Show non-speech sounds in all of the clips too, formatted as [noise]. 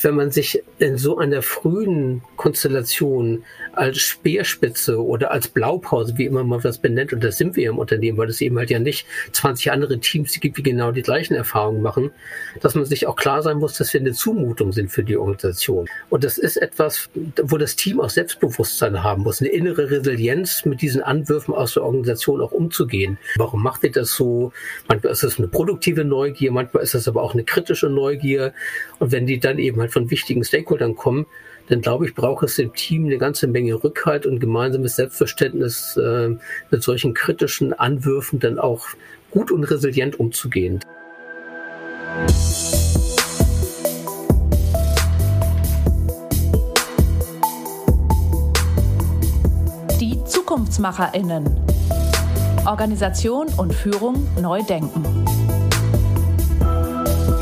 wenn man sich in so einer frühen Konstellation als Speerspitze oder als Blaupause, wie immer man das benennt, und das sind wir im Unternehmen, weil es eben halt ja nicht 20 andere Teams gibt, die genau die gleichen Erfahrungen machen, dass man sich auch klar sein muss, dass wir eine Zumutung sind für die Organisation. Und das ist etwas, wo das Team auch Selbstbewusstsein haben muss, eine innere Resilienz mit diesen Anwürfen aus der Organisation auch umzugehen. Warum macht ihr das so? Manchmal ist es eine produktive Neugier, manchmal ist es aber auch eine kritische Neugier. Und wenn die dann eben halt von wichtigen Stakeholdern kommen, dann glaube ich, braucht es im Team eine ganze Menge Rückhalt und gemeinsames Selbstverständnis, äh, mit solchen kritischen Anwürfen dann auch gut und resilient umzugehen. Die ZukunftsmacherInnen. Organisation und Führung neu denken.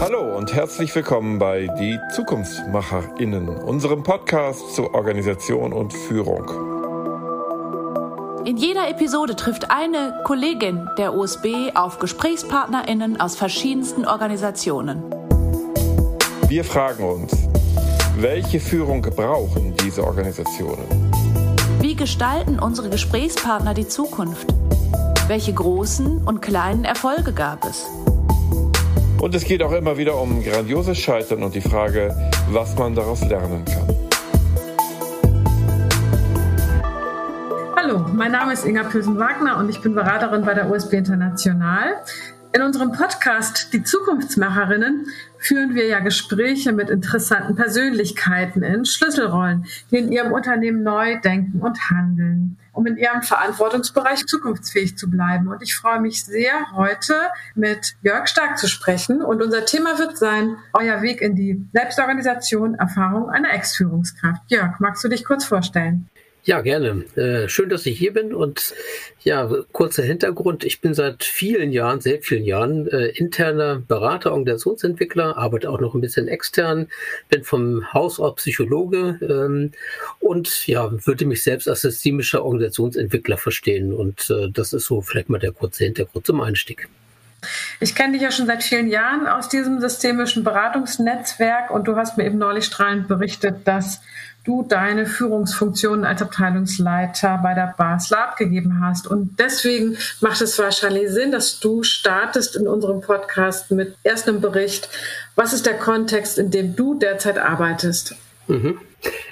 Hallo und herzlich willkommen bei Die ZukunftsmacherInnen, unserem Podcast zur Organisation und Führung. In jeder Episode trifft eine Kollegin der USB auf GesprächspartnerInnen aus verschiedensten Organisationen. Wir fragen uns, welche Führung brauchen diese Organisationen? Wie gestalten unsere Gesprächspartner die Zukunft? Welche großen und kleinen Erfolge gab es? Und es geht auch immer wieder um grandioses Scheitern und die Frage, was man daraus lernen kann. Hallo, mein Name ist Inga Pösen-Wagner und ich bin Beraterin bei der USB International. In unserem Podcast Die Zukunftsmacherinnen führen wir ja Gespräche mit interessanten Persönlichkeiten in Schlüsselrollen, die in ihrem Unternehmen neu denken und handeln, um in ihrem Verantwortungsbereich zukunftsfähig zu bleiben. Und ich freue mich sehr, heute mit Jörg Stark zu sprechen. Und unser Thema wird sein, euer Weg in die Selbstorganisation, Erfahrung einer Ex-Führungskraft. Jörg, magst du dich kurz vorstellen? Ja, gerne. Äh, schön, dass ich hier bin. Und ja, kurzer Hintergrund. Ich bin seit vielen Jahren, sehr vielen Jahren, äh, interner Berater, Organisationsentwickler, arbeite auch noch ein bisschen extern, bin vom Haus aus Psychologe ähm, und ja, würde mich selbst als systemischer Organisationsentwickler verstehen. Und äh, das ist so vielleicht mal der kurze Hintergrund zum Einstieg. Ich kenne dich ja schon seit vielen Jahren aus diesem systemischen Beratungsnetzwerk und du hast mir eben neulich strahlend berichtet, dass du deine Führungsfunktionen als Abteilungsleiter bei der Basler abgegeben hast. Und deswegen macht es wahrscheinlich Sinn, dass du startest in unserem Podcast mit erst einem Bericht. Was ist der Kontext, in dem du derzeit arbeitest? Mhm.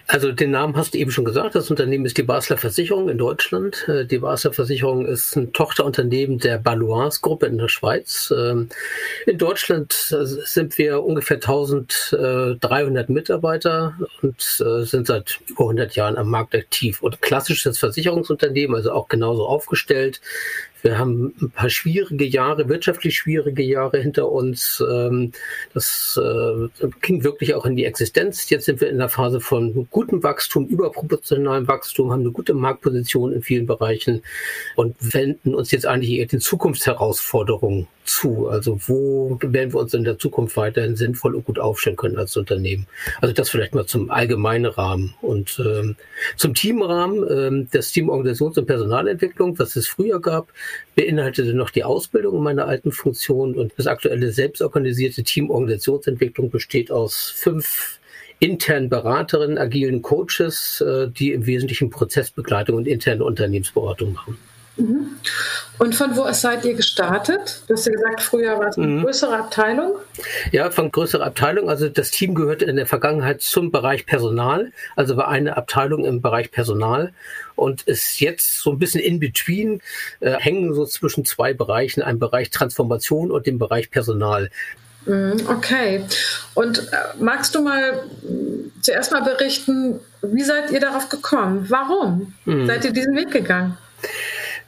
Also den Namen hast du eben schon gesagt. Das Unternehmen ist die Basler Versicherung in Deutschland. Äh, die Basler Versicherung ist ein Tochterunternehmen der Baloise Gruppe in der Schweiz. Ähm, in Deutschland äh, sind wir ungefähr 1300 Mitarbeiter und äh, sind seit über 100 Jahren am Markt aktiv. Und klassisches Versicherungsunternehmen, also auch genauso aufgestellt. Wir haben ein paar schwierige Jahre, wirtschaftlich schwierige Jahre hinter uns. Ähm, das äh, ging wirklich auch in die Existenz. Jetzt sind wir in der Phase von gutem Wachstum, überproportionalem Wachstum, haben eine gute Marktposition in vielen Bereichen und wenden uns jetzt eigentlich eher den Zukunftsherausforderungen zu? Also wo werden wir uns in der Zukunft weiterhin sinnvoll und gut aufstellen können als Unternehmen? Also das vielleicht mal zum allgemeinen Rahmen. Und ähm, zum Teamrahmen, ähm, das Team Organisations- und Personalentwicklung, was es früher gab, beinhaltete noch die Ausbildung in meiner alten Funktion und das aktuelle selbstorganisierte Team Organisationsentwicklung besteht aus fünf internen Beraterinnen, agilen Coaches, äh, die im Wesentlichen Prozessbegleitung und interne Unternehmensberatung machen. Mhm. Und von wo seid ihr gestartet? Du hast ja gesagt, früher war es eine mhm. größere Abteilung. Ja, von größerer Abteilung. Also das Team gehörte in der Vergangenheit zum Bereich Personal, also war eine Abteilung im Bereich Personal und ist jetzt so ein bisschen in between, äh, hängen so zwischen zwei Bereichen, einem Bereich Transformation und dem Bereich Personal. Mhm, okay. Und äh, magst du mal zuerst mal berichten, wie seid ihr darauf gekommen? Warum mhm. seid ihr diesen Weg gegangen?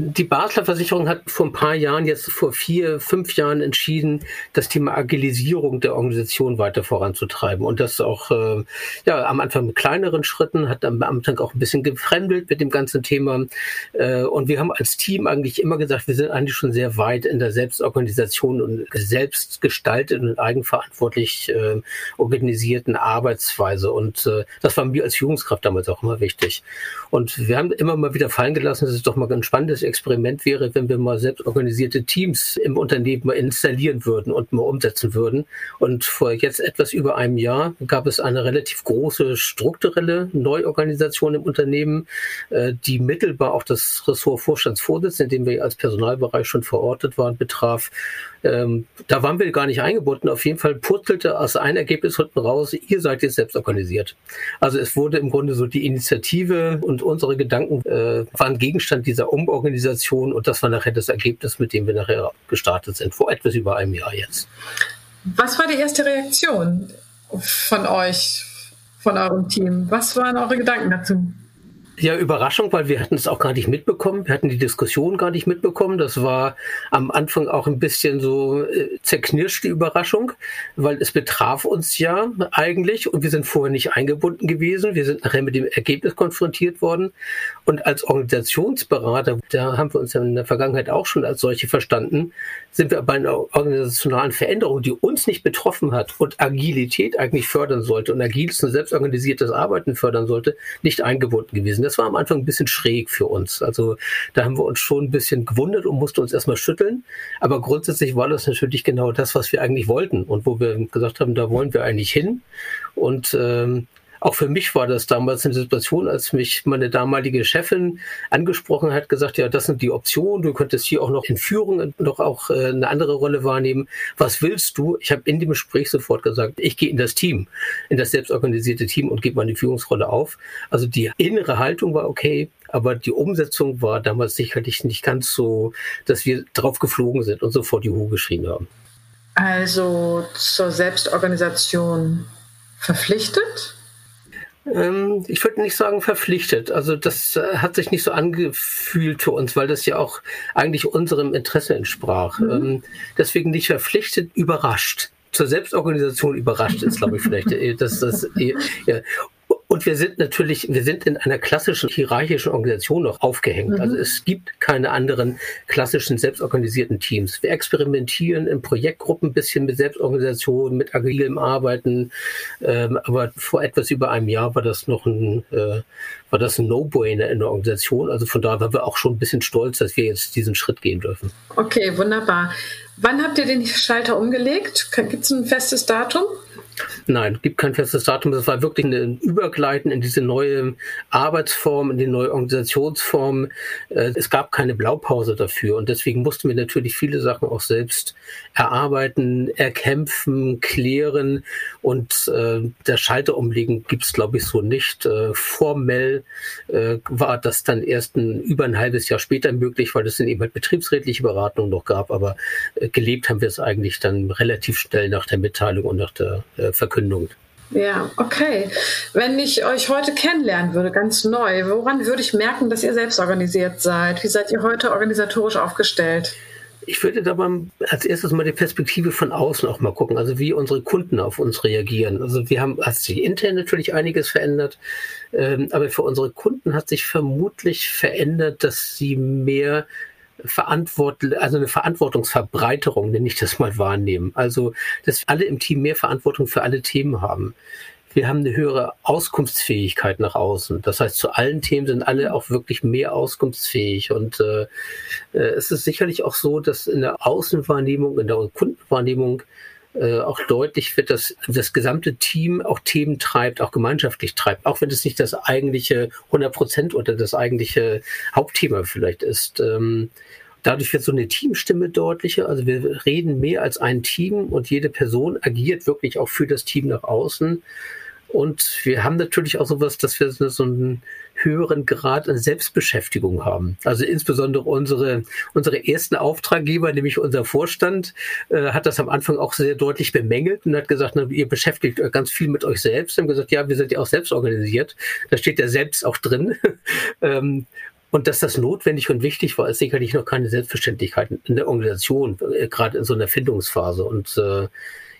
die Basler Versicherung hat vor ein paar Jahren, jetzt vor vier, fünf Jahren entschieden, das Thema Agilisierung der Organisation weiter voranzutreiben. Und das auch äh, ja, am Anfang mit kleineren Schritten, hat am Anfang auch ein bisschen gefremdelt mit dem ganzen Thema. Äh, und wir haben als Team eigentlich immer gesagt, wir sind eigentlich schon sehr weit in der Selbstorganisation und selbstgestalteten und eigenverantwortlich äh, organisierten Arbeitsweise. Und äh, das war mir als Führungskraft damals auch immer wichtig. Und wir haben immer mal wieder fallen gelassen, dass es doch mal ganz spannend ist, Experiment wäre, wenn wir mal selbst organisierte Teams im Unternehmen mal installieren würden und mal umsetzen würden. Und vor jetzt etwas über einem Jahr gab es eine relativ große strukturelle Neuorganisation im Unternehmen, äh, die mittelbar auch das Ressort Vorstandsvorsitz, in dem wir als Personalbereich schon verortet waren, betraf. Ähm, da waren wir gar nicht eingebunden. Auf jeden Fall purzelte aus ein Ergebnis hinten raus, ihr seid jetzt selbst organisiert. Also es wurde im Grunde so die Initiative und unsere Gedanken äh, waren Gegenstand dieser Umorganisation und das war nachher das Ergebnis, mit dem wir nachher gestartet sind, vor etwas über einem Jahr jetzt. Was war die erste Reaktion von euch, von eurem Team? Was waren eure Gedanken dazu? Ja, Überraschung, weil wir hatten es auch gar nicht mitbekommen. Wir hatten die Diskussion gar nicht mitbekommen. Das war am Anfang auch ein bisschen so äh, zerknirschte Überraschung, weil es betraf uns ja eigentlich und wir sind vorher nicht eingebunden gewesen. Wir sind nachher mit dem Ergebnis konfrontiert worden. Und als Organisationsberater, da haben wir uns ja in der Vergangenheit auch schon als solche verstanden, sind wir bei einer organisationalen Veränderung, die uns nicht betroffen hat und Agilität eigentlich fördern sollte und agiles und selbstorganisiertes Arbeiten fördern sollte, nicht eingebunden gewesen das war am Anfang ein bisschen schräg für uns. Also da haben wir uns schon ein bisschen gewundert und mussten uns erstmal schütteln. Aber grundsätzlich war das natürlich genau das, was wir eigentlich wollten und wo wir gesagt haben, da wollen wir eigentlich hin. Und ähm, auch für mich war das damals eine Situation, als mich meine damalige Chefin angesprochen hat, gesagt, ja, das sind die Optionen, du könntest hier auch noch in Führung noch auch äh, eine andere Rolle wahrnehmen. Was willst du? Ich habe in dem Gespräch sofort gesagt, ich gehe in das Team, in das selbstorganisierte Team und gebe meine Führungsrolle auf. Also die innere Haltung war okay, aber die Umsetzung war damals sicherlich nicht ganz so, dass wir drauf geflogen sind und sofort die Juhu geschrien haben. Also zur Selbstorganisation verpflichtet? Ähm, ich würde nicht sagen verpflichtet. Also das äh, hat sich nicht so angefühlt für uns, weil das ja auch eigentlich unserem Interesse entsprach. Mhm. Ähm, deswegen nicht verpflichtet, überrascht zur Selbstorganisation überrascht ist, glaube ich, vielleicht. Äh, dass das, äh, ja. Und wir sind natürlich, wir sind in einer klassischen hierarchischen Organisation noch aufgehängt. Mhm. Also es gibt keine anderen klassischen selbstorganisierten Teams. Wir experimentieren in Projektgruppen ein bisschen mit Selbstorganisation, mit agilem Arbeiten. Ähm, aber vor etwas über einem Jahr war das noch ein, äh, war das ein No-Brainer in der Organisation. Also von daher waren wir auch schon ein bisschen stolz, dass wir jetzt diesen Schritt gehen dürfen. Okay, wunderbar. Wann habt ihr den Schalter umgelegt? Gibt es ein festes Datum? Nein, gibt kein festes Datum. Das war wirklich ein Übergleiten in diese neue Arbeitsform, in die neue Organisationsform. Äh, es gab keine Blaupause dafür und deswegen mussten wir natürlich viele Sachen auch selbst erarbeiten, erkämpfen, klären und äh, der Schalter umlegen gibt es, glaube ich, so nicht. Äh, formell äh, war das dann erst ein, über ein halbes Jahr später möglich, weil es dann eben halt betriebsrätliche Beratungen noch gab, aber äh, gelebt haben wir es eigentlich dann relativ schnell nach der Mitteilung und nach der äh, Verkündung. Ja, okay. Wenn ich euch heute kennenlernen würde, ganz neu, woran würde ich merken, dass ihr selbst organisiert seid? Wie seid ihr heute organisatorisch aufgestellt? Ich würde da mal als erstes mal die Perspektive von außen auch mal gucken, also wie unsere Kunden auf uns reagieren. Also wir haben, hat sich intern natürlich einiges verändert, ähm, aber für unsere Kunden hat sich vermutlich verändert, dass sie mehr Verantwort also eine Verantwortungsverbreiterung, nenne ich das mal wahrnehmen. Also, dass alle im Team mehr Verantwortung für alle Themen haben. Wir haben eine höhere Auskunftsfähigkeit nach außen. Das heißt, zu allen Themen sind alle auch wirklich mehr auskunftsfähig. Und äh, äh es ist sicherlich auch so, dass in der Außenwahrnehmung, in der Kundenwahrnehmung äh, auch deutlich wird, dass das gesamte Team auch Themen treibt, auch gemeinschaftlich treibt, auch wenn es nicht das eigentliche 100 Prozent oder das eigentliche Hauptthema vielleicht ist. Ähm, Dadurch wird so eine Teamstimme deutlicher. Also wir reden mehr als ein Team und jede Person agiert wirklich auch für das Team nach außen. Und wir haben natürlich auch sowas, dass wir so einen höheren Grad an Selbstbeschäftigung haben. Also insbesondere unsere, unsere ersten Auftraggeber, nämlich unser Vorstand, äh, hat das am Anfang auch sehr deutlich bemängelt und hat gesagt, na, ihr beschäftigt euch ganz viel mit euch selbst. Wir haben gesagt, ja, wir sind ja auch selbst organisiert. Da steht ja selbst auch drin. [laughs] ähm, und dass das notwendig und wichtig war, ist sicherlich noch keine Selbstverständlichkeit in der Organisation, äh, gerade in so einer Findungsphase. Und äh,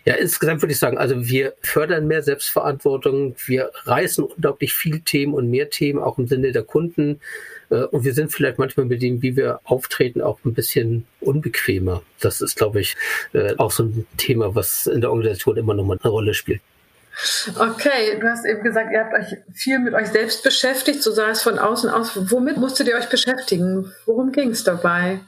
ja, insgesamt würde ich sagen, also wir fördern mehr Selbstverantwortung, wir reißen unglaublich viel Themen und mehr Themen, auch im Sinne der Kunden. Äh, und wir sind vielleicht manchmal mit dem, wie wir auftreten, auch ein bisschen unbequemer. Das ist, glaube ich, äh, auch so ein Thema, was in der Organisation immer noch mal eine Rolle spielt. Okay, du hast eben gesagt, ihr habt euch viel mit euch selbst beschäftigt, so sah es von außen aus. Womit musstet ihr euch beschäftigen? Worum ging es dabei?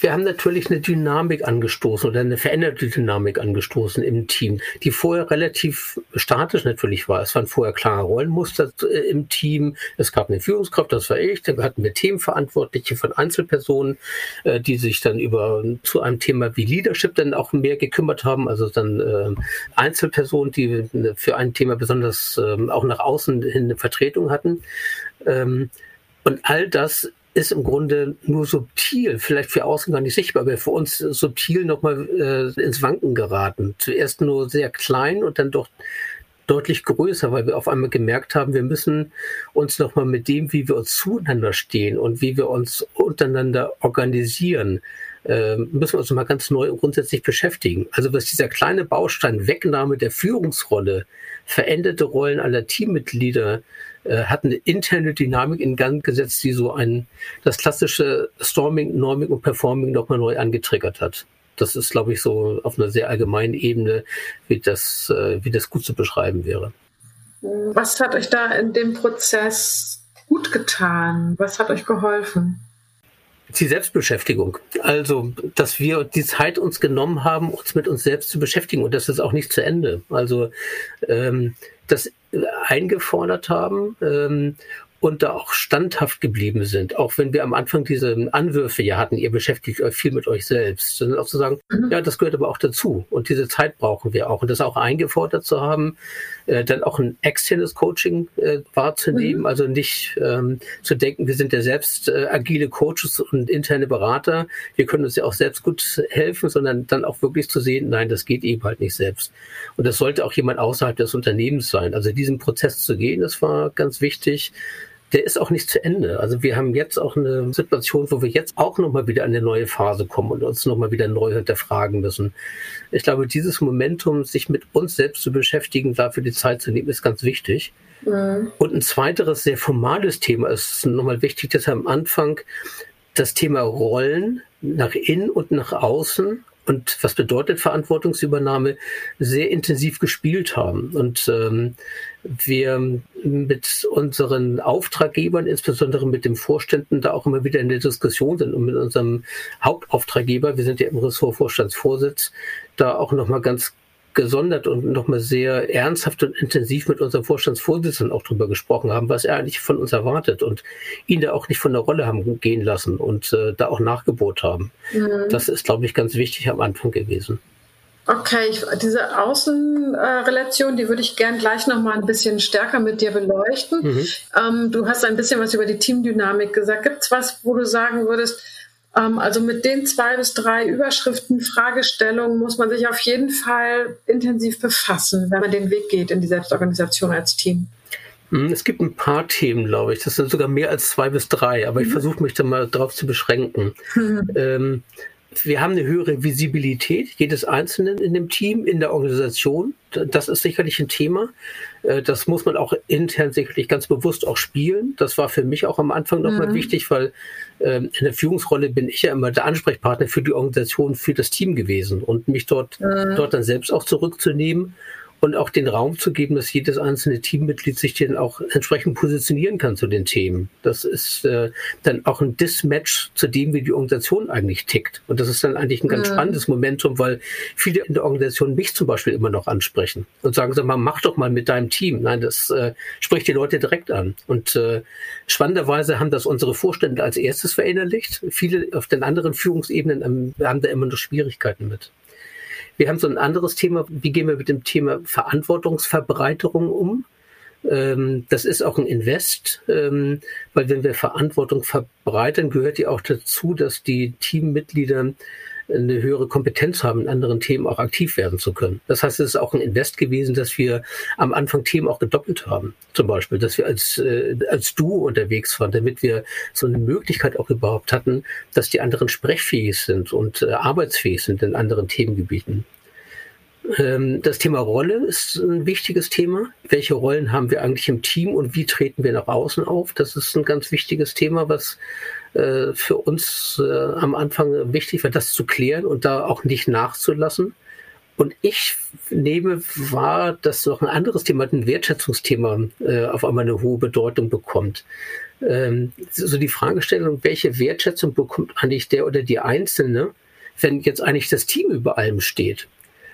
Wir haben natürlich eine Dynamik angestoßen oder eine veränderte Dynamik angestoßen im Team, die vorher relativ statisch natürlich war. Es waren vorher klare Rollenmuster äh, im Team. Es gab eine Führungskraft, das war ich. Dann hatten wir Themenverantwortliche von Einzelpersonen, äh, die sich dann über zu einem Thema wie Leadership dann auch mehr gekümmert haben. Also dann äh, Einzelpersonen, die für ein Thema besonders ähm, auch nach außen hin eine Vertretung hatten. Ähm, und all das ist im Grunde nur subtil, vielleicht für außen gar nicht sichtbar, aber für uns subtil nochmal äh, ins Wanken geraten. Zuerst nur sehr klein und dann doch deutlich größer, weil wir auf einmal gemerkt haben, wir müssen uns nochmal mit dem, wie wir uns zueinander stehen und wie wir uns untereinander organisieren, äh, müssen wir uns nochmal ganz neu und grundsätzlich beschäftigen. Also was dieser kleine Baustein Wegnahme der Führungsrolle, veränderte Rollen aller Teammitglieder, hat eine interne Dynamik in Gang gesetzt, die so ein, das klassische Storming, Norming und Performing nochmal neu angetriggert hat. Das ist, glaube ich, so auf einer sehr allgemeinen Ebene, wie das, äh, wie das gut zu beschreiben wäre. Was hat euch da in dem Prozess gut getan? Was hat euch geholfen? Die Selbstbeschäftigung. Also, dass wir die Zeit uns genommen haben, uns mit uns selbst zu beschäftigen. Und das ist auch nicht zu Ende. Also, ähm, das eingefordert haben ähm, und da auch standhaft geblieben sind, auch wenn wir am Anfang diese Anwürfe ja hatten, ihr beschäftigt euch viel mit euch selbst, sondern auch zu sagen, mhm. ja, das gehört aber auch dazu. Und diese Zeit brauchen wir auch. Und das auch eingefordert zu haben, äh, dann auch ein externes Coaching äh, wahrzunehmen, mhm. also nicht ähm, zu denken, wir sind ja selbst äh, agile Coaches und interne Berater, wir können uns ja auch selbst gut helfen, sondern dann auch wirklich zu sehen, nein, das geht eben halt nicht selbst. Und das sollte auch jemand außerhalb des Unternehmens sein. Also diesen Prozess zu gehen, das war ganz wichtig der ist auch nicht zu Ende. Also wir haben jetzt auch eine Situation, wo wir jetzt auch nochmal wieder an eine neue Phase kommen und uns nochmal wieder neu hinterfragen müssen. Ich glaube, dieses Momentum, sich mit uns selbst zu beschäftigen, dafür die Zeit zu nehmen, ist ganz wichtig. Mhm. Und ein zweiteres, sehr formales Thema ist nochmal wichtig, dass wir am Anfang das Thema Rollen nach innen und nach außen und was bedeutet Verantwortungsübernahme, sehr intensiv gespielt haben. Und ähm, wir mit unseren Auftraggebern, insbesondere mit den Vorständen, da auch immer wieder in der Diskussion sind und mit unserem Hauptauftraggeber, wir sind ja im Ressortvorstandsvorsitz, da auch nochmal ganz gesondert und nochmal sehr ernsthaft und intensiv mit unserem Vorstandsvorsitzenden auch drüber gesprochen haben, was er eigentlich von uns erwartet und ihn da auch nicht von der Rolle haben gehen lassen und äh, da auch Nachgebot haben. Mhm. Das ist, glaube ich, ganz wichtig am Anfang gewesen. Okay, ich, diese Außenrelation, die würde ich gern gleich noch mal ein bisschen stärker mit dir beleuchten. Mhm. Ähm, du hast ein bisschen was über die Teamdynamik gesagt. Gibt es was, wo du sagen würdest, also mit den zwei bis drei Überschriften, Fragestellungen muss man sich auf jeden Fall intensiv befassen, wenn man den Weg geht in die Selbstorganisation als Team. Hm, es gibt ein paar Themen, glaube ich. Das sind sogar mehr als zwei bis drei, aber mhm. ich versuche mich da mal drauf zu beschränken. Mhm. [laughs] Ähm, wir haben eine höhere Visibilität jedes Einzelnen in dem Team, in der Organisation. Das ist sicherlich ein Thema. Äh, das muss man auch intern sicherlich ganz bewusst auch spielen. Das war für mich auch am Anfang nochmal mhm. wichtig, weil ähm, in der Führungsrolle bin ich ja immer der Ansprechpartner für die Organisation, für das Team gewesen und mich dort, mhm. dort dann selbst auch zurückzunehmen und auch den Raum zu geben, dass jedes einzelne Teammitglied sich dann auch entsprechend positionieren kann zu den Themen. Das ist äh, dann auch ein Dismatch zu dem, wie die Organisation eigentlich tickt. Und das ist dann eigentlich ein ganz mhm. spannendes Momentum, weil viele in der Organisation mich zum Beispiel immer noch ansprechen und sagen, sag mal, mach doch mal mit deinem Team. Nein, das äh, spricht die Leute direkt an. Und äh, spannenderweise haben das unsere Vorstände als erstes verinnerlicht. Viele auf den anderen Führungsebenen ähm, haben da immer noch Schwierigkeiten mit. Wir haben so ein anderes Thema. Wie gehen wir mit dem Thema Verantwortungsverbreiterung um? Ähm, das ist auch ein Invest, ähm, weil wenn wir Verantwortung verbreitern, gehört ja auch dazu, dass die Teammitglieder eine höhere Kompetenz haben, in anderen Themen auch aktiv werden zu können. Das heißt, es ist auch ein Invest gewesen, dass wir am Anfang Themen auch gedoppelt haben. Zum Beispiel, dass wir als, äh, als Du unterwegs waren, damit wir so eine Möglichkeit auch überhaupt hatten, dass die anderen sprechfähig sind und äh, arbeitsfähig sind in anderen Themengebieten. Ähm, das Thema Rolle ist ein wichtiges Thema. Welche Rollen haben wir eigentlich im Team und wie treten wir nach außen auf? Das ist ein ganz wichtiges Thema, was äh, für uns äh, am Anfang wichtig war, das zu klären und da auch nicht nachzulassen. Und ich nehme wahr, dass noch ein anderes Thema, ein Wertschätzungsthema, äh, auf einmal eine hohe Bedeutung bekommt. Ähm, so die Fragestellung, welche Wertschätzung bekommt eigentlich der oder die Einzelne, wenn jetzt eigentlich das Team über allem steht?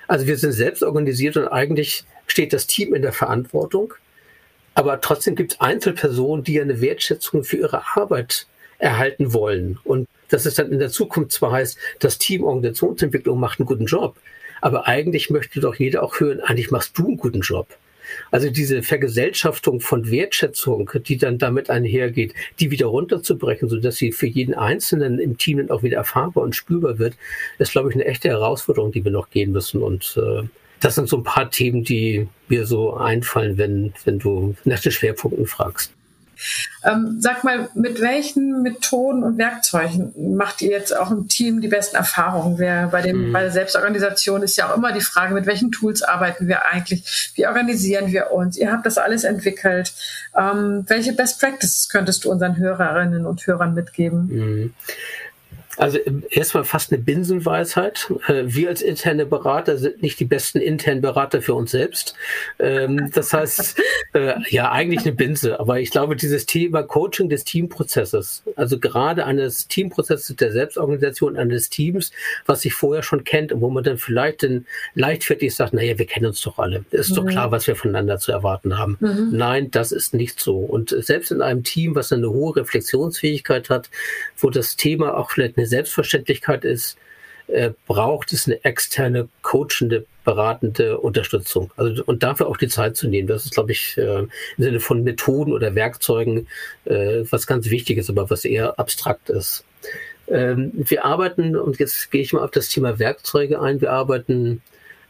Also wir sind selbst organisiert und eigentlich steht das Team in der Verantwortung. Aber trotzdem gibt es Einzelpersonen, die eine Wertschätzung für ihre Arbeit erhalten wollen. Und dass es dann in der Zukunft zwar heißt, das Team Organisationsentwicklung macht einen guten Job, aber eigentlich möchte doch jeder auch hören, eigentlich machst du einen guten Job. Also diese Vergesellschaftung von Wertschätzung, die dann damit einhergeht, die wieder runterzubrechen, sodass sie für jeden Einzelnen im Team dann auch wieder erfahrbar und spürbar wird, ist, glaube ich, eine echte Herausforderung, die wir noch gehen müssen. Und äh, das sind so ein paar Themen, die mir so einfallen, wenn, wenn du nach den Schwerpunkten fragst. Ähm, sag mal, mit welchen Methoden und Werkzeugen macht ihr jetzt auch im Team die besten Erfahrungen? Wer bei, dem, mhm. bei der Selbstorganisation ist ja auch immer die Frage, mit welchen Tools arbeiten wir eigentlich? Wie organisieren wir uns? Ihr habt das alles entwickelt. Ähm, welche Best Practices könntest du unseren Hörerinnen und Hörern mitgeben? Mhm. Also ähm, erstmal fast eine Binsenweisheit. Äh, wir als interne Berater sind nicht die besten internen Berater für uns selbst. Ähm, das heißt, äh, ja, eigentlich eine Binse. Aber ich glaube, dieses Thema Coaching des Teamprozesses, also gerade eines Teamprozesses der Selbstorganisation eines Teams, was sich vorher schon kennt und wo man dann vielleicht dann leichtfertig sagt, naja, wir kennen uns doch alle. Es ist mhm. doch klar, was wir voneinander zu erwarten haben. Mhm. Nein, das ist nicht so. Und selbst in einem Team, was eine hohe Reflexionsfähigkeit hat, wo das Thema auch vielleicht eine Selbstverständlichkeit ist, äh, braucht es eine externe, coachende, beratende Unterstützung. Also, und dafür auch die Zeit zu nehmen. Das ist, glaube ich, äh, im Sinne von Methoden oder Werkzeugen äh, was ganz Wichtiges, aber was eher abstrakt ist. Ähm, wir arbeiten, und jetzt gehe ich mal auf das Thema Werkzeuge ein, wir arbeiten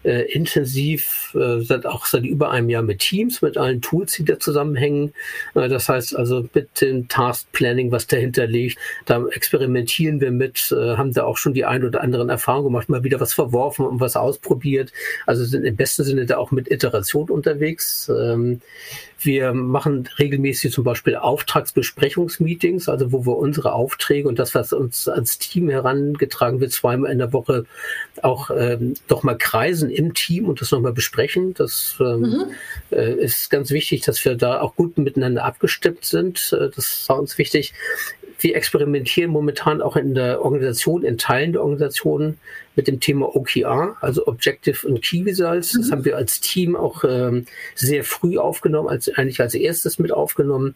äh, intensiv, äh, seit auch seit über einem Jahr mit Teams, mit allen Tools, die da zusammenhängen. Äh, das heißt also mit dem Task Planning, was dahinter liegt, da experimentieren wir mit, äh, haben da auch schon die ein oder anderen Erfahrungen gemacht, mal wieder was verworfen und was ausprobiert. Also sind im besten Sinne da auch mit Iteration unterwegs. Ähm, wir machen regelmäßig zum Beispiel Auftragsbesprechungsmeetings, also wo wir unsere Aufträge und das, was uns als Team herangetragen wird, zweimal in der Woche auch ähm, doch mal kreisen im Team und das nochmal besprechen. Das ähm, mhm. äh, ist ganz wichtig, dass wir da auch gut miteinander abgestimmt sind. Äh, das war uns wichtig wir experimentieren momentan auch in der Organisation, in Teilen der Organisation mit dem Thema OKR, also Objective und Key Results. Das mhm. haben wir als Team auch ähm, sehr früh aufgenommen, als eigentlich als erstes mit aufgenommen.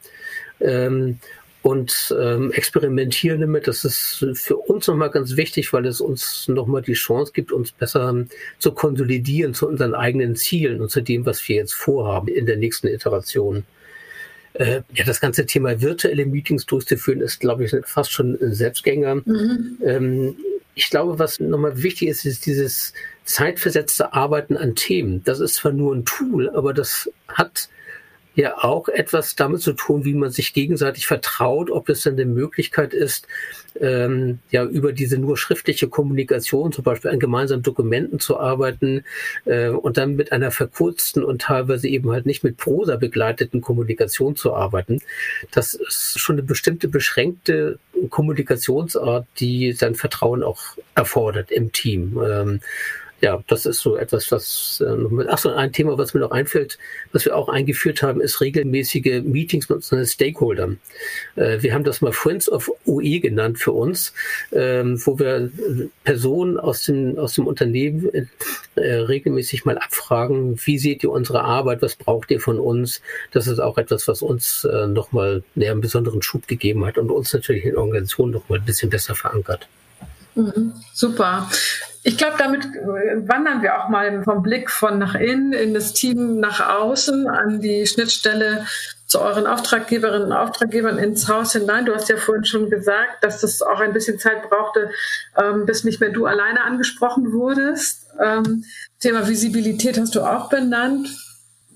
Ähm, und ähm, experimentieren damit. Das ist für uns nochmal ganz wichtig, weil es uns nochmal die Chance gibt, uns besser zu konsolidieren zu unseren eigenen Zielen und zu dem, was wir jetzt vorhaben in der nächsten Iteration. Äh, ja, das ganze Thema virtuelle Meetings durchzuführen, ist, glaube ich, fast schon ein Selbstgänger. Mhm. Ähm, ich glaube, was nochmal wichtig ist, ist dieses zeitversetzte Arbeiten an Themen. Das ist zwar nur ein Tool, aber das hat ja auch etwas damit zu tun, wie man sich gegenseitig vertraut, ob es dann eine Möglichkeit ist, ähm, ja über diese nur schriftliche Kommunikation, zum Beispiel an gemeinsamen Dokumenten zu arbeiten äh, und dann mit einer verkürzten und teilweise eben halt nicht mit Prosa begleiteten Kommunikation zu arbeiten. Das ist schon eine bestimmte beschränkte Kommunikationsart, die dann Vertrauen auch erfordert im Team. Ähm, ja, das ist so etwas, was, äh, ach so, ein Thema, was mir noch einfällt, was wir auch eingeführt haben, ist regelmäßige Meetings mit unseren Stakeholdern. Äh, wir haben das mal Friends of UE genannt für uns, ähm, wo wir Personen aus dem, aus dem Unternehmen äh, regelmäßig mal abfragen, wie seht ihr unsere Arbeit, was braucht ihr von uns? Das ist auch etwas, was uns äh, nochmal einen besonderen Schub gegeben hat und uns natürlich in der Organisation nochmal ein bisschen besser verankert. Mhm, super. Ich glaube, damit wandern wir auch mal vom Blick von nach innen in das Team nach außen an die Schnittstelle zu euren Auftraggeberinnen und Auftraggebern ins Haus hinein. Du hast ja vorhin schon gesagt, dass das auch ein bisschen Zeit brauchte, ähm, bis nicht mehr du alleine angesprochen wurdest. Ähm, Thema Visibilität hast du auch benannt.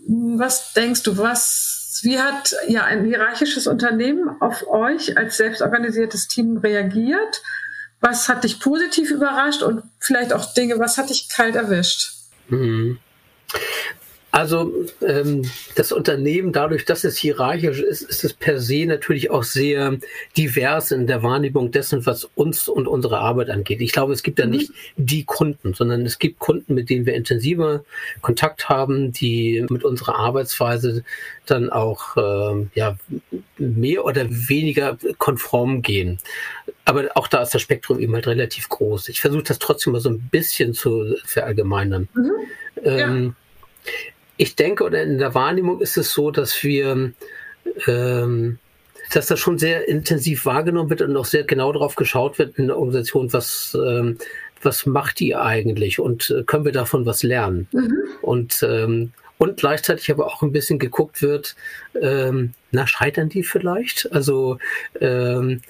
Was denkst du, was, wie hat ja ein hierarchisches Unternehmen auf euch als selbstorganisiertes Team reagiert? Was hat dich positiv überrascht und vielleicht auch Dinge, was hat dich kalt erwischt? Mhm. Also ähm, das Unternehmen, dadurch, dass es hierarchisch ist, ist es per se natürlich auch sehr divers in der Wahrnehmung dessen, was uns und unsere Arbeit angeht. Ich glaube, es gibt da mhm. nicht die Kunden, sondern es gibt Kunden, mit denen wir intensiver Kontakt haben, die mit unserer Arbeitsweise dann auch äh, ja, mehr oder weniger konform gehen. Aber auch da ist das Spektrum eben halt relativ groß. Ich versuche das trotzdem mal so ein bisschen zu verallgemeinern. Mhm. Ähm, ich denke, oder in der Wahrnehmung ist es so, dass wir, ähm, dass das schon sehr intensiv wahrgenommen wird und auch sehr genau darauf geschaut wird in der Organisation, was, ähm, was macht die eigentlich und äh, können wir davon was lernen? Mhm. Und, ähm, und gleichzeitig aber auch ein bisschen geguckt wird, ähm, na, scheitern die vielleicht? Also ähm,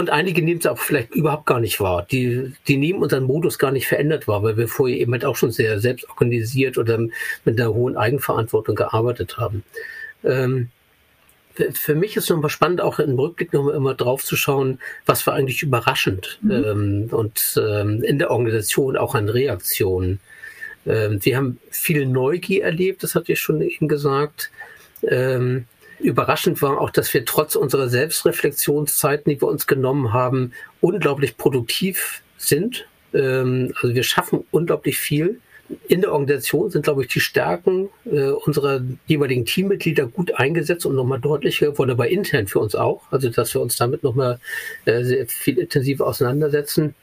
und einige nehmen es auch vielleicht überhaupt gar nicht wahr. Die, die nehmen unseren Modus gar nicht verändert wahr, weil wir vorher eben halt auch schon sehr selbst organisiert oder mit einer hohen Eigenverantwortung gearbeitet haben. Ähm, für mich ist nochmal spannend, auch im Rückblick nochmal immer drauf zu schauen, was war eigentlich überraschend mhm. ähm, und ähm, in der Organisation auch an Reaktionen. Ähm, wir haben viel Neugier erlebt, das hatte ich schon eben gesagt. Überraschend war auch, dass wir trotz unserer Selbstreflexionszeiten, die wir uns genommen haben, unglaublich produktiv sind. Ähm, also wir schaffen unglaublich viel. In der Organisation sind, glaube ich, die Stärken äh, unserer jeweiligen Teammitglieder gut eingesetzt und nochmal deutlicher geworden, aber intern für uns auch. Also, dass wir uns damit nochmal äh, sehr viel intensiver auseinandersetzen.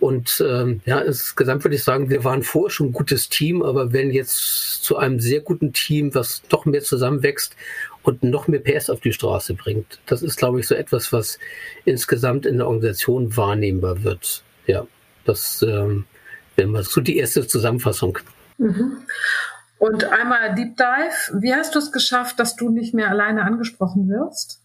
Und ähm, ja, insgesamt würde ich sagen, wir waren vorher schon ein gutes Team, aber wenn jetzt zu einem sehr guten Team, was doch mehr zusammenwächst und noch mehr PS auf die Straße bringt. Das ist, glaube ich, so etwas, was insgesamt in der Organisation wahrnehmbar wird. Ja, das ähm, wäre mal so die erste Zusammenfassung. Mhm. Und einmal Deep Dive. Wie hast du es geschafft, dass du nicht mehr alleine angesprochen wirst?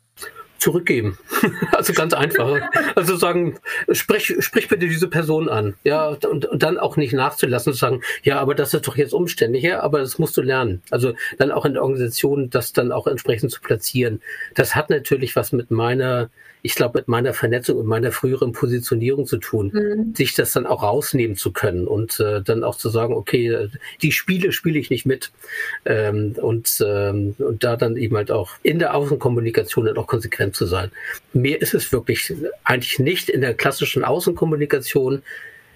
Zurückgeben. [laughs] also ganz einfach. Also sagen, sprich, sprich bitte diese Person an. Ja, und, und dann auch nicht nachzulassen und sagen, ja, aber das ist doch jetzt umständlich, ja, aber das musst du lernen. Also dann auch in der Organisation das dann auch entsprechend zu platzieren. Das hat natürlich was mit meiner ich glaube, mit meiner Vernetzung und meiner früheren Positionierung zu tun, mhm. sich das dann auch rausnehmen zu können und äh, dann auch zu sagen, okay, die Spiele spiele ich nicht mit ähm, und, ähm, und da dann eben halt auch in der Außenkommunikation dann auch konsequent zu sein. Mehr ist es wirklich eigentlich nicht in der klassischen Außenkommunikation.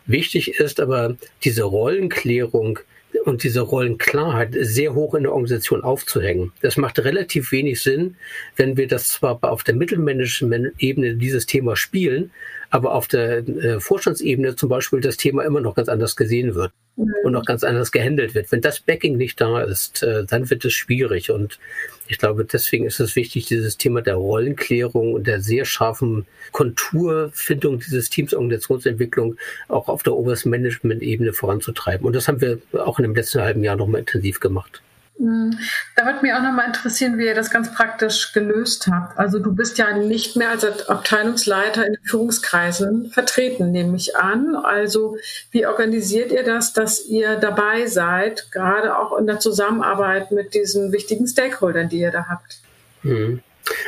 Wichtig ist aber diese Rollenklärung, und diese Rollenklarheit sehr hoch in der Organisation aufzuhängen. Das macht relativ wenig Sinn, wenn wir das zwar auf der Mittelmanagement-Ebene dieses Thema spielen, aber auf der äh, Vorstandsebene zum Beispiel das Thema immer noch ganz anders gesehen wird mhm. und noch ganz anders gehandelt wird. Wenn das Backing nicht da ist, äh, dann wird es schwierig. Und ich glaube, deswegen ist es wichtig, dieses Thema der Rollenklärung und der sehr scharfen Konturfindung dieses Teams Organisationsentwicklung auch auf der obersten Management-Ebene voranzutreiben. Und das haben wir auch in dem letzten halben Jahr nochmal intensiv gemacht. Hm. Da würde mich auch nochmal interessieren, wie ihr das ganz praktisch gelöst habt. Also du bist ja nicht mehr als Abteilungsleiter in den Führungskreisen vertreten, nehme ich an. Also wie organisiert ihr das, dass ihr dabei seid, gerade auch in der Zusammenarbeit mit diesen wichtigen Stakeholdern, die ihr da habt? Mhm.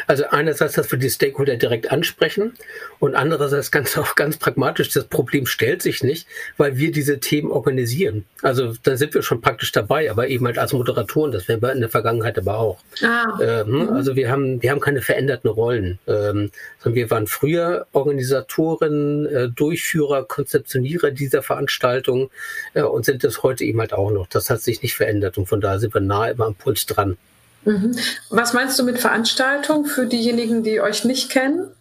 Also einerseits, dass wir die Stakeholder direkt ansprechen und andererseits ganz auch ganz pragmatisch, das Problem stellt sich nicht, weil wir diese Themen organisieren. Also da sind wir schon praktisch dabei, aber eben halt als Moderatoren, das wären wir in der Vergangenheit aber auch. Ah. Ähm, mhm. Also wir haben, wir haben keine veränderten Rollen, ähm, sondern wir waren früher Organisatoren, äh, Durchführer, Konzeptionierer dieser Veranstaltung äh, und sind es heute eben halt auch noch. Das hat sich nicht verändert und von daher sind wir nah immer am Puls dran. Mhm. Was meinst du mit Veranstaltung für diejenigen, die euch nicht kennen?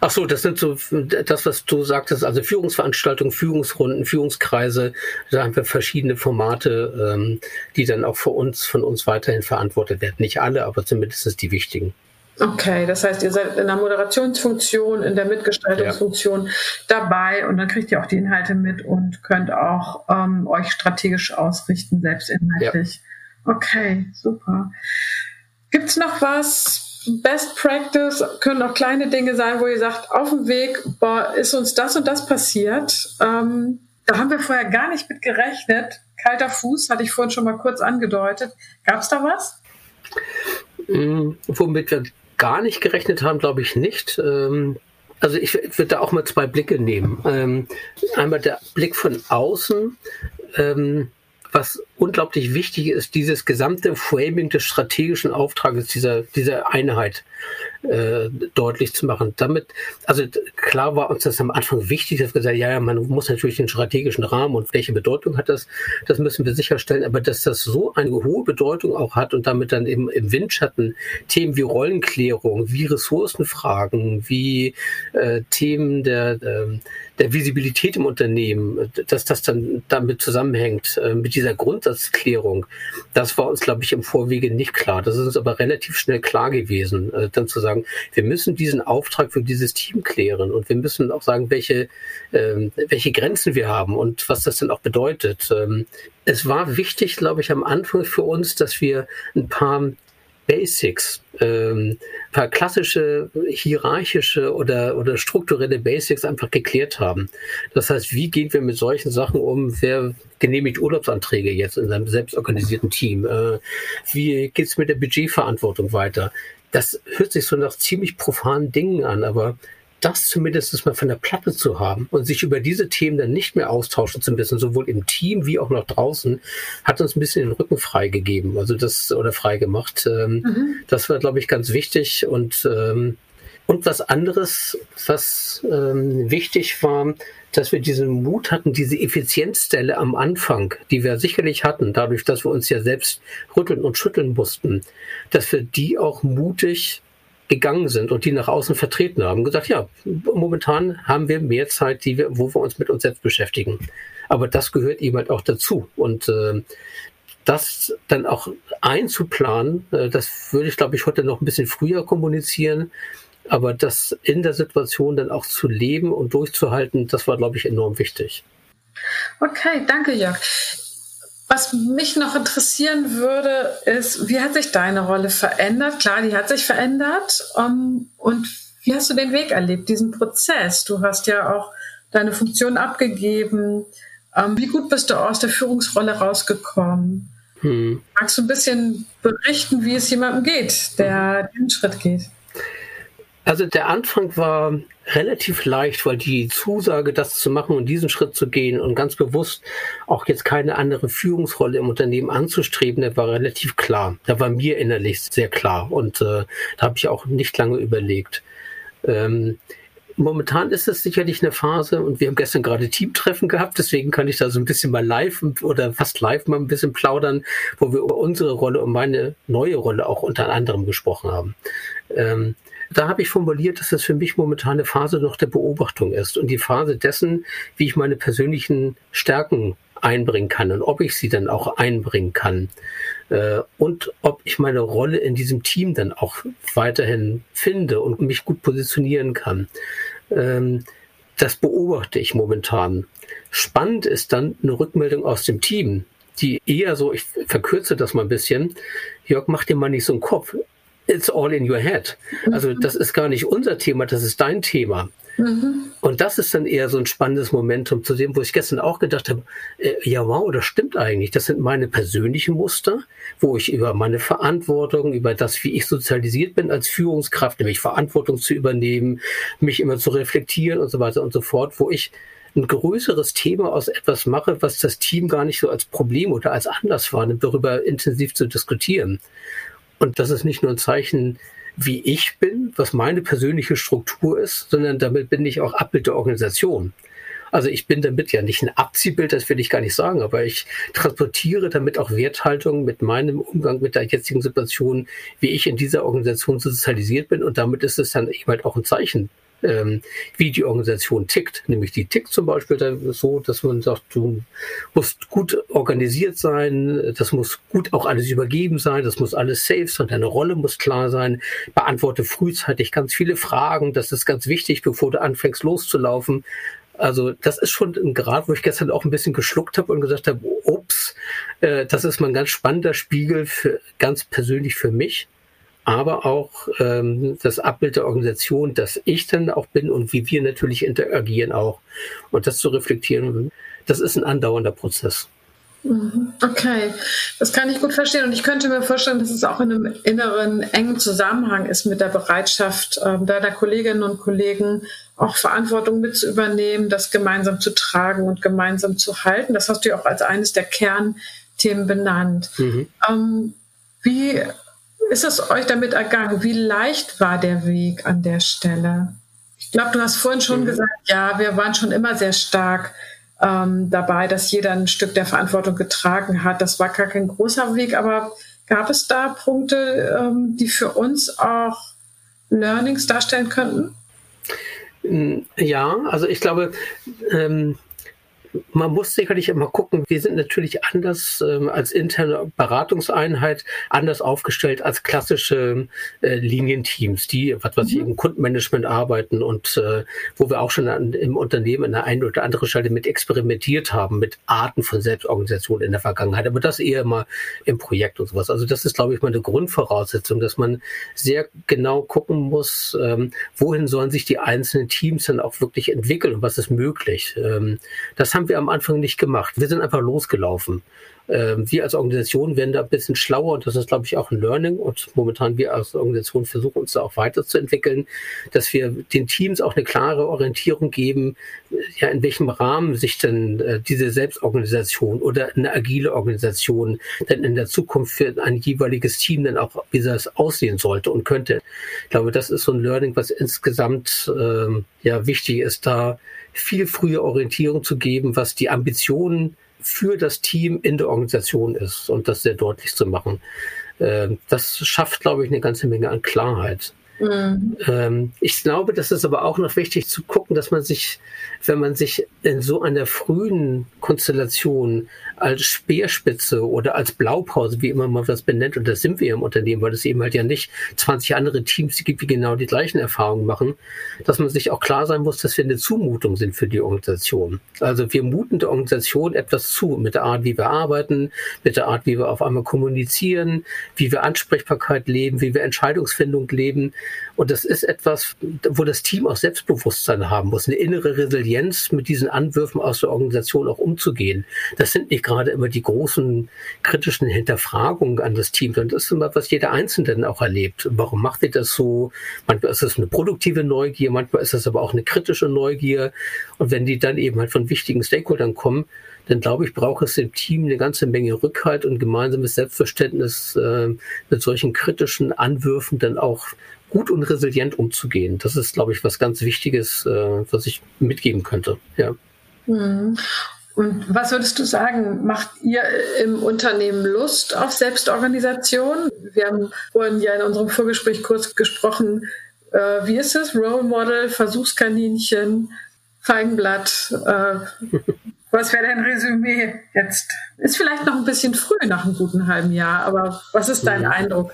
Ach so, das sind so das, was du sagtest, also Führungsveranstaltungen, Führungsrunden, Führungskreise. Da haben wir verschiedene Formate, ähm, die dann auch für uns, von uns weiterhin verantwortet werden. Nicht alle, aber zumindest die wichtigen. Okay, das heißt, ihr seid in der Moderationsfunktion, in der Mitgestaltungsfunktion ja. dabei und dann kriegt ihr auch die Inhalte mit und könnt auch ähm, euch strategisch ausrichten, selbst inhaltlich. Ja. Okay, super. Gibt es noch was, Best Practice, können auch kleine Dinge sein, wo ihr sagt, auf dem Weg boah, ist uns das und das passiert. Ähm, da haben wir vorher gar nicht mit gerechnet. Kalter Fuß, hatte ich vorhin schon mal kurz angedeutet. Gab es da was? Mm, womit wir gar nicht gerechnet haben, glaube ich nicht. Ähm, also ich würde da auch mal zwei Blicke nehmen. Ähm, einmal der Blick von außen. Ähm, was unglaublich wichtig ist, dieses gesamte Framing des strategischen Auftrages dieser, dieser Einheit äh, deutlich zu machen. Damit, also klar war uns das am Anfang wichtig, dass wir gesagt ja, ja, man muss natürlich den strategischen Rahmen und welche Bedeutung hat das, das müssen wir sicherstellen, aber dass das so eine hohe Bedeutung auch hat und damit dann eben im Windschatten Themen wie Rollenklärung, wie Ressourcenfragen, wie äh, Themen der, äh, der Visibilität im Unternehmen, dass das dann damit zusammenhängt, äh, mit dieser Grundsatzklärung, das war uns, glaube ich, im Vorwege nicht klar. Das ist uns aber relativ schnell klar gewesen, äh, dann zu sagen, wir müssen diesen Auftrag für dieses Team klären und wir müssen auch sagen, welche, äh, welche Grenzen wir haben und was das dann auch bedeutet. Ähm, es war wichtig, glaube ich, am Anfang für uns, dass wir ein paar Basics, ähm, paar klassische hierarchische oder, oder strukturelle Basics einfach geklärt haben. Das heißt, wie gehen wir mit solchen Sachen um? Wer genehmigt Urlaubsanträge jetzt in seinem selbstorganisierten Team? Äh, wie geht's mit der Budgetverantwortung weiter? Das hört sich so nach ziemlich profanen Dingen an, aber das zumindest mal von der Platte zu haben und sich über diese Themen dann nicht mehr austauschen zu müssen, sowohl im Team wie auch noch draußen, hat uns ein bisschen den Rücken freigegeben, also das oder freigemacht. Ähm, mhm. Das war, glaube ich, ganz wichtig und ähm, und was anderes, was ähm, wichtig war, dass wir diesen Mut hatten, diese Effizienzstelle am Anfang, die wir sicherlich hatten, dadurch, dass wir uns ja selbst rütteln und schütteln mussten, dass wir die auch mutig gegangen sind und die nach außen vertreten haben, gesagt, ja, momentan haben wir mehr Zeit, die wir, wo wir uns mit uns selbst beschäftigen. Aber das gehört eben halt auch dazu. Und äh, das dann auch einzuplanen, äh, das würde ich, glaube ich, heute noch ein bisschen früher kommunizieren. Aber das in der Situation dann auch zu leben und durchzuhalten, das war, glaube ich, enorm wichtig. Okay, danke, Jörg. Was mich noch interessieren würde, ist, wie hat sich deine Rolle verändert? Klar, die hat sich verändert. Um, ähm, und wie hast du den Weg erlebt, diesen Prozess? Du hast ja auch deine Funktion abgegeben. Um, ähm, wie gut bist du aus der Führungsrolle rausgekommen? Hm. Magst du ein bisschen berichten, wie es jemandem geht, der den Schritt geht? Also der Anfang war relativ leicht, weil die Zusage, das zu machen und diesen Schritt zu gehen und ganz bewusst auch jetzt keine andere Führungsrolle im Unternehmen anzustreben, der war relativ klar. Da war mir innerlich sehr klar und äh, da habe ich auch nicht lange überlegt. Ähm, momentan ist es sicherlich eine Phase und wir haben gestern gerade Teamtreffen gehabt, deswegen kann ich da so ein bisschen mal live oder fast live mal ein bisschen plaudern, wo wir über unsere Rolle und meine neue Rolle auch unter anderem gesprochen haben. Ähm, da habe ich formuliert, dass das für mich momentan eine Phase noch der Beobachtung ist und die Phase dessen, wie ich meine persönlichen Stärken einbringen kann und ob ich sie dann auch einbringen kann äh, und ob ich meine Rolle in diesem Team dann auch weiterhin finde und mich gut positionieren kann. Ähm, das beobachte ich momentan. Spannend ist dann eine Rückmeldung aus dem Team, die eher so, ich verkürze das mal ein bisschen, Jörg, mach dir mal nicht so einen Kopf it's all in your head. Also das ist gar nicht unser Thema, das ist dein Thema. Mhm. Und das ist dann eher so ein spannendes Momentum zu sehen, wo ich gestern auch gedacht habe, äh, ja wow, das stimmt eigentlich. Das sind meine persönlichen Muster, wo ich über meine Verantwortung, über das, wie ich sozialisiert bin als Führungskraft, nämlich Verantwortung zu übernehmen, mich immer zu reflektieren und so weiter und so fort, wo ich ein größeres Thema aus etwas mache, was das Team gar nicht so als Problem oder als Anlass wahrnimmt, darüber intensiv zu diskutieren. Und das ist nicht nur ein Zeichen, wie ich bin, was meine persönliche Struktur ist, sondern damit bin ich auch Abbild der Organisation. Also ich bin damit ja nicht ein Abziehbild, das will ich gar nicht sagen, aber ich transportiere damit auch Werthaltung mit meinem Umgang mit der jetzigen Situation, wie ich in dieser Organisation sozialisiert bin und damit ist es dann eben halt auch ein Zeichen ähm, wie die Organisation tickt. Nämlich die tickt zum Beispiel so, dass man sagt, du musst gut organisiert sein, das muss gut auch alles übergeben sein, das muss alles safe sein, deine Rolle muss klar sein, beantworte frühzeitig ganz viele Fragen, das ist ganz wichtig, bevor du anfängst loszulaufen. Also das ist schon ein Grad, wo ich gestern auch ein bisschen geschluckt habe und gesagt habe, ups, äh, das ist mal ein ganz spannender Spiegel für ganz persönlich für mich aber auch ähm, das Abbild der Organisation, das ich dann auch bin und wie wir natürlich interagieren auch. Und das zu reflektieren, das ist ein andauernder Prozess. Mhm. Okay, das kann ich gut verstehen. Und ich könnte mir vorstellen, dass es auch in einem inneren engen Zusammenhang ist mit der Bereitschaft äh, deiner Kolleginnen und Kollegen, auch Verantwortung mit zu übernehmen, das gemeinsam zu tragen und gemeinsam zu halten. Das hast du ja auch als eines der Kernthemen benannt. Mhm. Ähm, wie ist es euch damit ergangen? Wie leicht war der Weg an der Stelle? Ich glaube, du hast vorhin schon mhm. gesagt, ja, wir waren schon immer sehr stark ähm, dabei, dass jeder ein Stück der Verantwortung getragen hat. Das war gar kein großer Weg, aber gab es da Punkte, ähm, die für uns auch Learnings darstellen könnten? Ja, also ich glaube, ähm, man muss sicherlich immer gucken, wir sind natürlich anders ähm, als interne Beratungseinheit, anders aufgestellt als klassische äh, Linienteams, die, was weiß ich, mhm. im Kundenmanagement arbeiten und äh, wo wir auch schon an, im Unternehmen an der einen oder anderen Stelle mit experimentiert haben, mit Arten von Selbstorganisation in der Vergangenheit, aber das eher immer im Projekt und sowas. Also das ist, glaube ich, mal eine Grundvoraussetzung, dass man sehr genau gucken muss, ähm, wohin sollen sich die einzelnen Teams dann auch wirklich entwickeln und was ist möglich. Ähm, das haben wir am Anfang nicht gemacht. Wir sind einfach losgelaufen. Ähm, wir als Organisation werden da ein bisschen schlauer und das ist, glaube ich, auch ein Learning. Und momentan wir als Organisation versuchen uns da auch weiterzuentwickeln, dass wir den Teams auch eine klare Orientierung geben, ja, in welchem Rahmen sich denn äh, diese Selbstorganisation oder eine agile Organisation denn in der Zukunft für ein jeweiliges Team dann auch, wie das aussehen sollte und könnte. Ich glaube, das ist so ein Learning, was insgesamt ähm, ja wichtig ist, da viel früher Orientierung zu geben, was die Ambitionen für das Team in der Organisation ist und das sehr deutlich zu machen. Ähm, das schafft, glaube ich, eine ganze Menge an Klarheit. Mhm. Ähm, ich glaube, das ist aber auch noch wichtig zu gucken, dass man sich, wenn man sich in so einer frühen Konstellation als Speerspitze oder als Blaupause, wie immer man das benennt, und das sind wir im Unternehmen, weil es eben halt ja nicht 20 andere Teams gibt, die genau die gleichen Erfahrungen machen, dass man sich auch klar sein muss, dass wir eine Zumutung sind für die Organisation. Also wir muten der Organisation etwas zu mit der Art, wie wir arbeiten, mit der Art, wie wir auf einmal kommunizieren, wie wir Ansprechbarkeit leben, wie wir Entscheidungsfindung leben. Und das ist etwas, wo das Team auch Selbstbewusstsein haben muss, eine innere Resilienz mit diesen Anwürfen aus der Organisation auch umzugehen. Das sind nicht gerade immer die großen kritischen Hinterfragungen an das Team, sondern das ist immer, was jeder Einzelne dann auch erlebt. Warum macht ihr das so? Manchmal ist es eine produktive Neugier, manchmal ist es aber auch eine kritische Neugier. Und wenn die dann eben halt von wichtigen Stakeholdern kommen, dann glaube ich, braucht es im Team eine ganze Menge Rückhalt und gemeinsames Selbstverständnis, äh, mit solchen kritischen Anwürfen dann auch gut und resilient umzugehen. Das ist, glaube ich, was ganz Wichtiges, äh, was ich mitgeben könnte. Ja. Und was würdest du sagen, macht ihr im Unternehmen Lust auf Selbstorganisation? Wir haben vorhin ja in unserem Vorgespräch kurz gesprochen, äh, wie ist es? Role Model, Versuchskaninchen, Feigenblatt. Äh, was wäre dein Resümee jetzt? Ist vielleicht noch ein bisschen früh nach einem guten halben Jahr, aber was ist dein ja. Eindruck?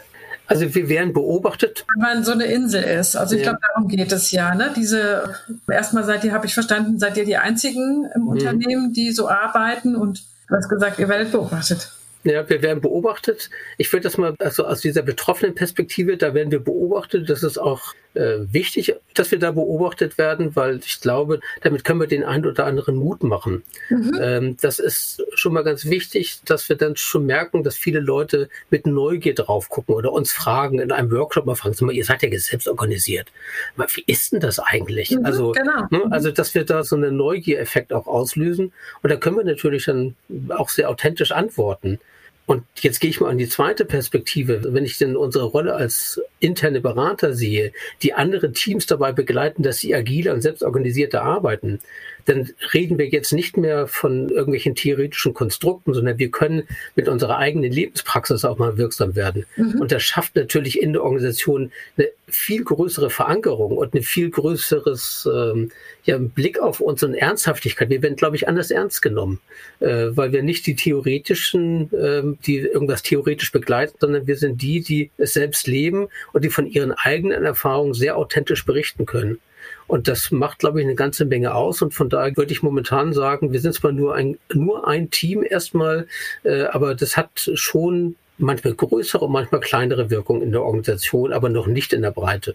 Also wir werden beobachtet. Wenn man so eine Insel ist. Also ich ja. glaube, darum geht es ja. Ne? Diese erstmal seid ihr, habe ich verstanden, seid ihr die einzigen im mhm. Unternehmen, die so arbeiten und du hast gesagt, ihr werdet beobachtet. Ja, wir werden beobachtet. Ich würde das mal, also aus dieser betroffenen Perspektive, da werden wir beobachtet. Das ist auch äh, wichtig, dass wir da beobachtet werden, weil ich glaube, damit können wir den einen oder anderen Mut machen. Mhm. Ähm, das ist schon mal ganz wichtig, dass wir dann schon merken, dass viele Leute mit Neugier drauf gucken oder uns fragen in einem Workshop mal fragen, mal, ihr seid ja selbst organisiert. Mal, wie ist denn das eigentlich? Mhm, also, genau. ne, also, dass wir da so einen Neugiereffekt auch auslösen. Und da können wir natürlich dann auch sehr authentisch antworten. Und jetzt gehe ich mal an die zweite Perspektive. Wenn ich denn unsere Rolle als interne Berater sehe, die andere Teams dabei begleiten, dass sie agiler und selbstorganisierter arbeiten, dann reden wir jetzt nicht mehr von irgendwelchen theoretischen Konstrukten, sondern wir können mit unserer eigenen Lebenspraxis auch mal wirksam werden. Mhm. Und das schafft natürlich in der Organisation eine viel größere Verankerung und ein viel größeres ähm, ja, Blick auf uns und Ernsthaftigkeit. Wir werden, glaube ich, anders ernst genommen, äh, weil wir nicht die theoretischen, äh, die irgendwas theoretisch begleiten, sondern wir sind die, die es selbst leben und die von ihren eigenen Erfahrungen sehr authentisch berichten können. Und das macht, glaube ich, eine ganze Menge aus. Und von daher würde ich momentan sagen, wir sind zwar nur ein, nur ein Team erstmal, äh, aber das hat schon manchmal größere und manchmal kleinere Wirkung in der Organisation, aber noch nicht in der Breite.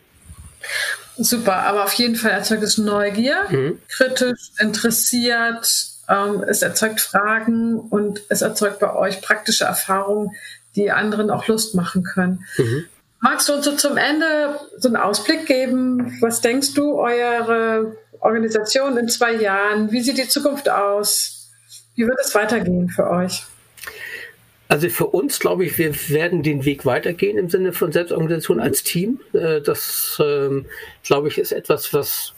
Super, aber auf jeden Fall erzeugt es Neugier, mhm. kritisch, interessiert, ähm, es erzeugt Fragen und es erzeugt bei euch praktische Erfahrungen, die anderen auch Lust machen können. Mhm. Magst du uns so zum Ende so einen Ausblick geben? Was denkst du, eure Organisation in zwei Jahren? Wie sieht die Zukunft aus? Wie wird es weitergehen für euch? Also für uns glaube ich, wir werden den Weg weitergehen im Sinne von Selbstorganisation als Team. Äh, das ähm, glaube ich ist etwas, was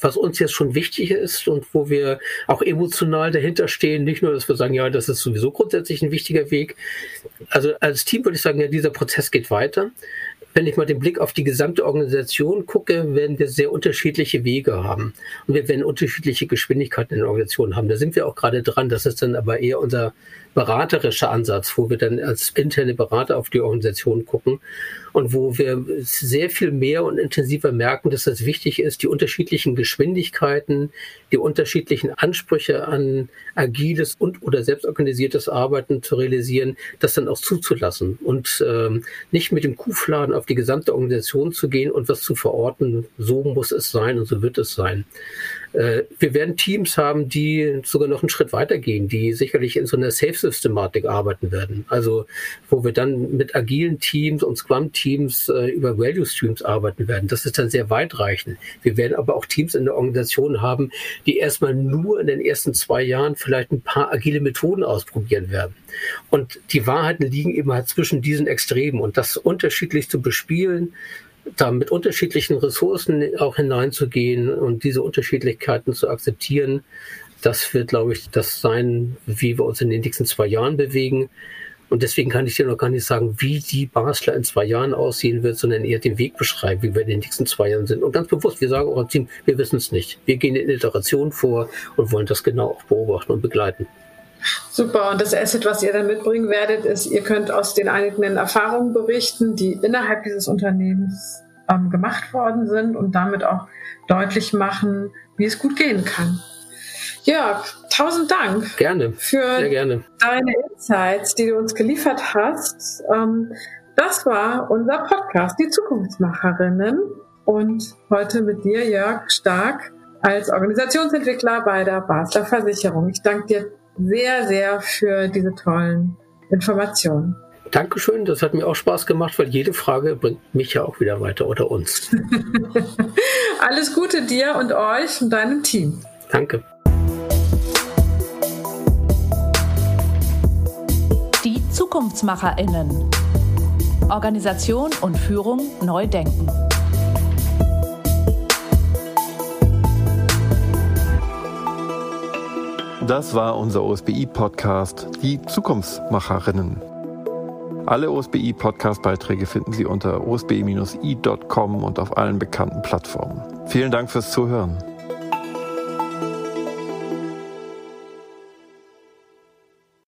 was uns jetzt schon wichtig ist und wo wir auch emotional dahinter stehen, nicht nur, dass wir sagen, ja, das ist sowieso grundsätzlich ein wichtiger Weg. Also als Team würde ich sagen, ja, dieser Prozess geht weiter wenn ich mal den Blick auf die gesamte Organisation gucke, werden wir sehr unterschiedliche Wege haben. Und wir werden unterschiedliche Geschwindigkeiten in der Organisation haben. Da sind wir auch gerade dran. Das ist dann aber eher unser beraterischer Ansatz, wo wir dann als interne Berater auf die Organisation gucken und wo wir sehr viel mehr und intensiver merken, dass es wichtig ist, die unterschiedlichen Geschwindigkeiten, die unterschiedlichen Ansprüche an agiles und oder selbstorganisiertes Arbeiten zu realisieren, das dann auch zuzulassen und ähm, nicht mit dem Kuhfladen auf die gesamte Organisation zu gehen und was zu verorten, so muss es sein und so wird es sein. Äh, wir werden Teams haben, die sogar noch einen Schritt weitergehen, die sicherlich in so einer Safe-Systematik arbeiten werden. Also wo wir dann mit agilen Teams und Scrum-Teams äh, über Value-Streams arbeiten werden. Das ist dann sehr weitreichend. Wir werden aber auch Teams in der Organisation haben, die erstmal nur in den ersten zwei Jahren vielleicht ein paar agile Methoden ausprobieren werden. Und die Wahrheiten liegen eben halt zwischen diesen Extremen und das unterschiedlich zu bespielen, da mit unterschiedlichen Ressourcen auch hineinzugehen und diese Unterschiedlichkeiten zu akzeptieren, das wird, glaube ich, das sein, wie wir uns in den nächsten zwei Jahren bewegen. Und deswegen kann ich dir noch gar nicht sagen, wie die Basler in zwei Jahren aussehen wird, sondern eher den Weg beschreiben, wie wir in den nächsten zwei Jahren sind. Und ganz bewusst, wir sagen auch im Team, wir wissen es nicht. Wir gehen in Iteration vor und wollen das genau auch beobachten und begleiten. Super. Und das Asset, was ihr dann mitbringen werdet, ist, ihr könnt aus den eigenen Erfahrungen berichten, die innerhalb dieses Unternehmens ähm, gemacht worden sind und damit auch deutlich machen, wie es gut gehen kann. Jörg, tausend Dank. Gerne. Für Sehr gerne. deine Insights, die du uns geliefert hast. Ähm, das war unser Podcast, die Zukunftsmacherinnen. Und heute mit dir, Jörg Stark, als Organisationsentwickler bei der Basler Versicherung. Ich danke dir sehr, sehr für diese tollen Informationen. Dankeschön, das hat mir auch Spaß gemacht, weil jede Frage bringt mich ja auch wieder weiter oder uns. [laughs] Alles Gute dir und euch und deinem Team. Danke. Die ZukunftsmacherInnen. Organisation und Führung neu denken. Das war unser OSBI-Podcast, die Zukunftsmacherinnen. Alle OSBI-Podcast-Beiträge finden Sie unter osbi-i.com und auf allen bekannten Plattformen. Vielen Dank fürs Zuhören.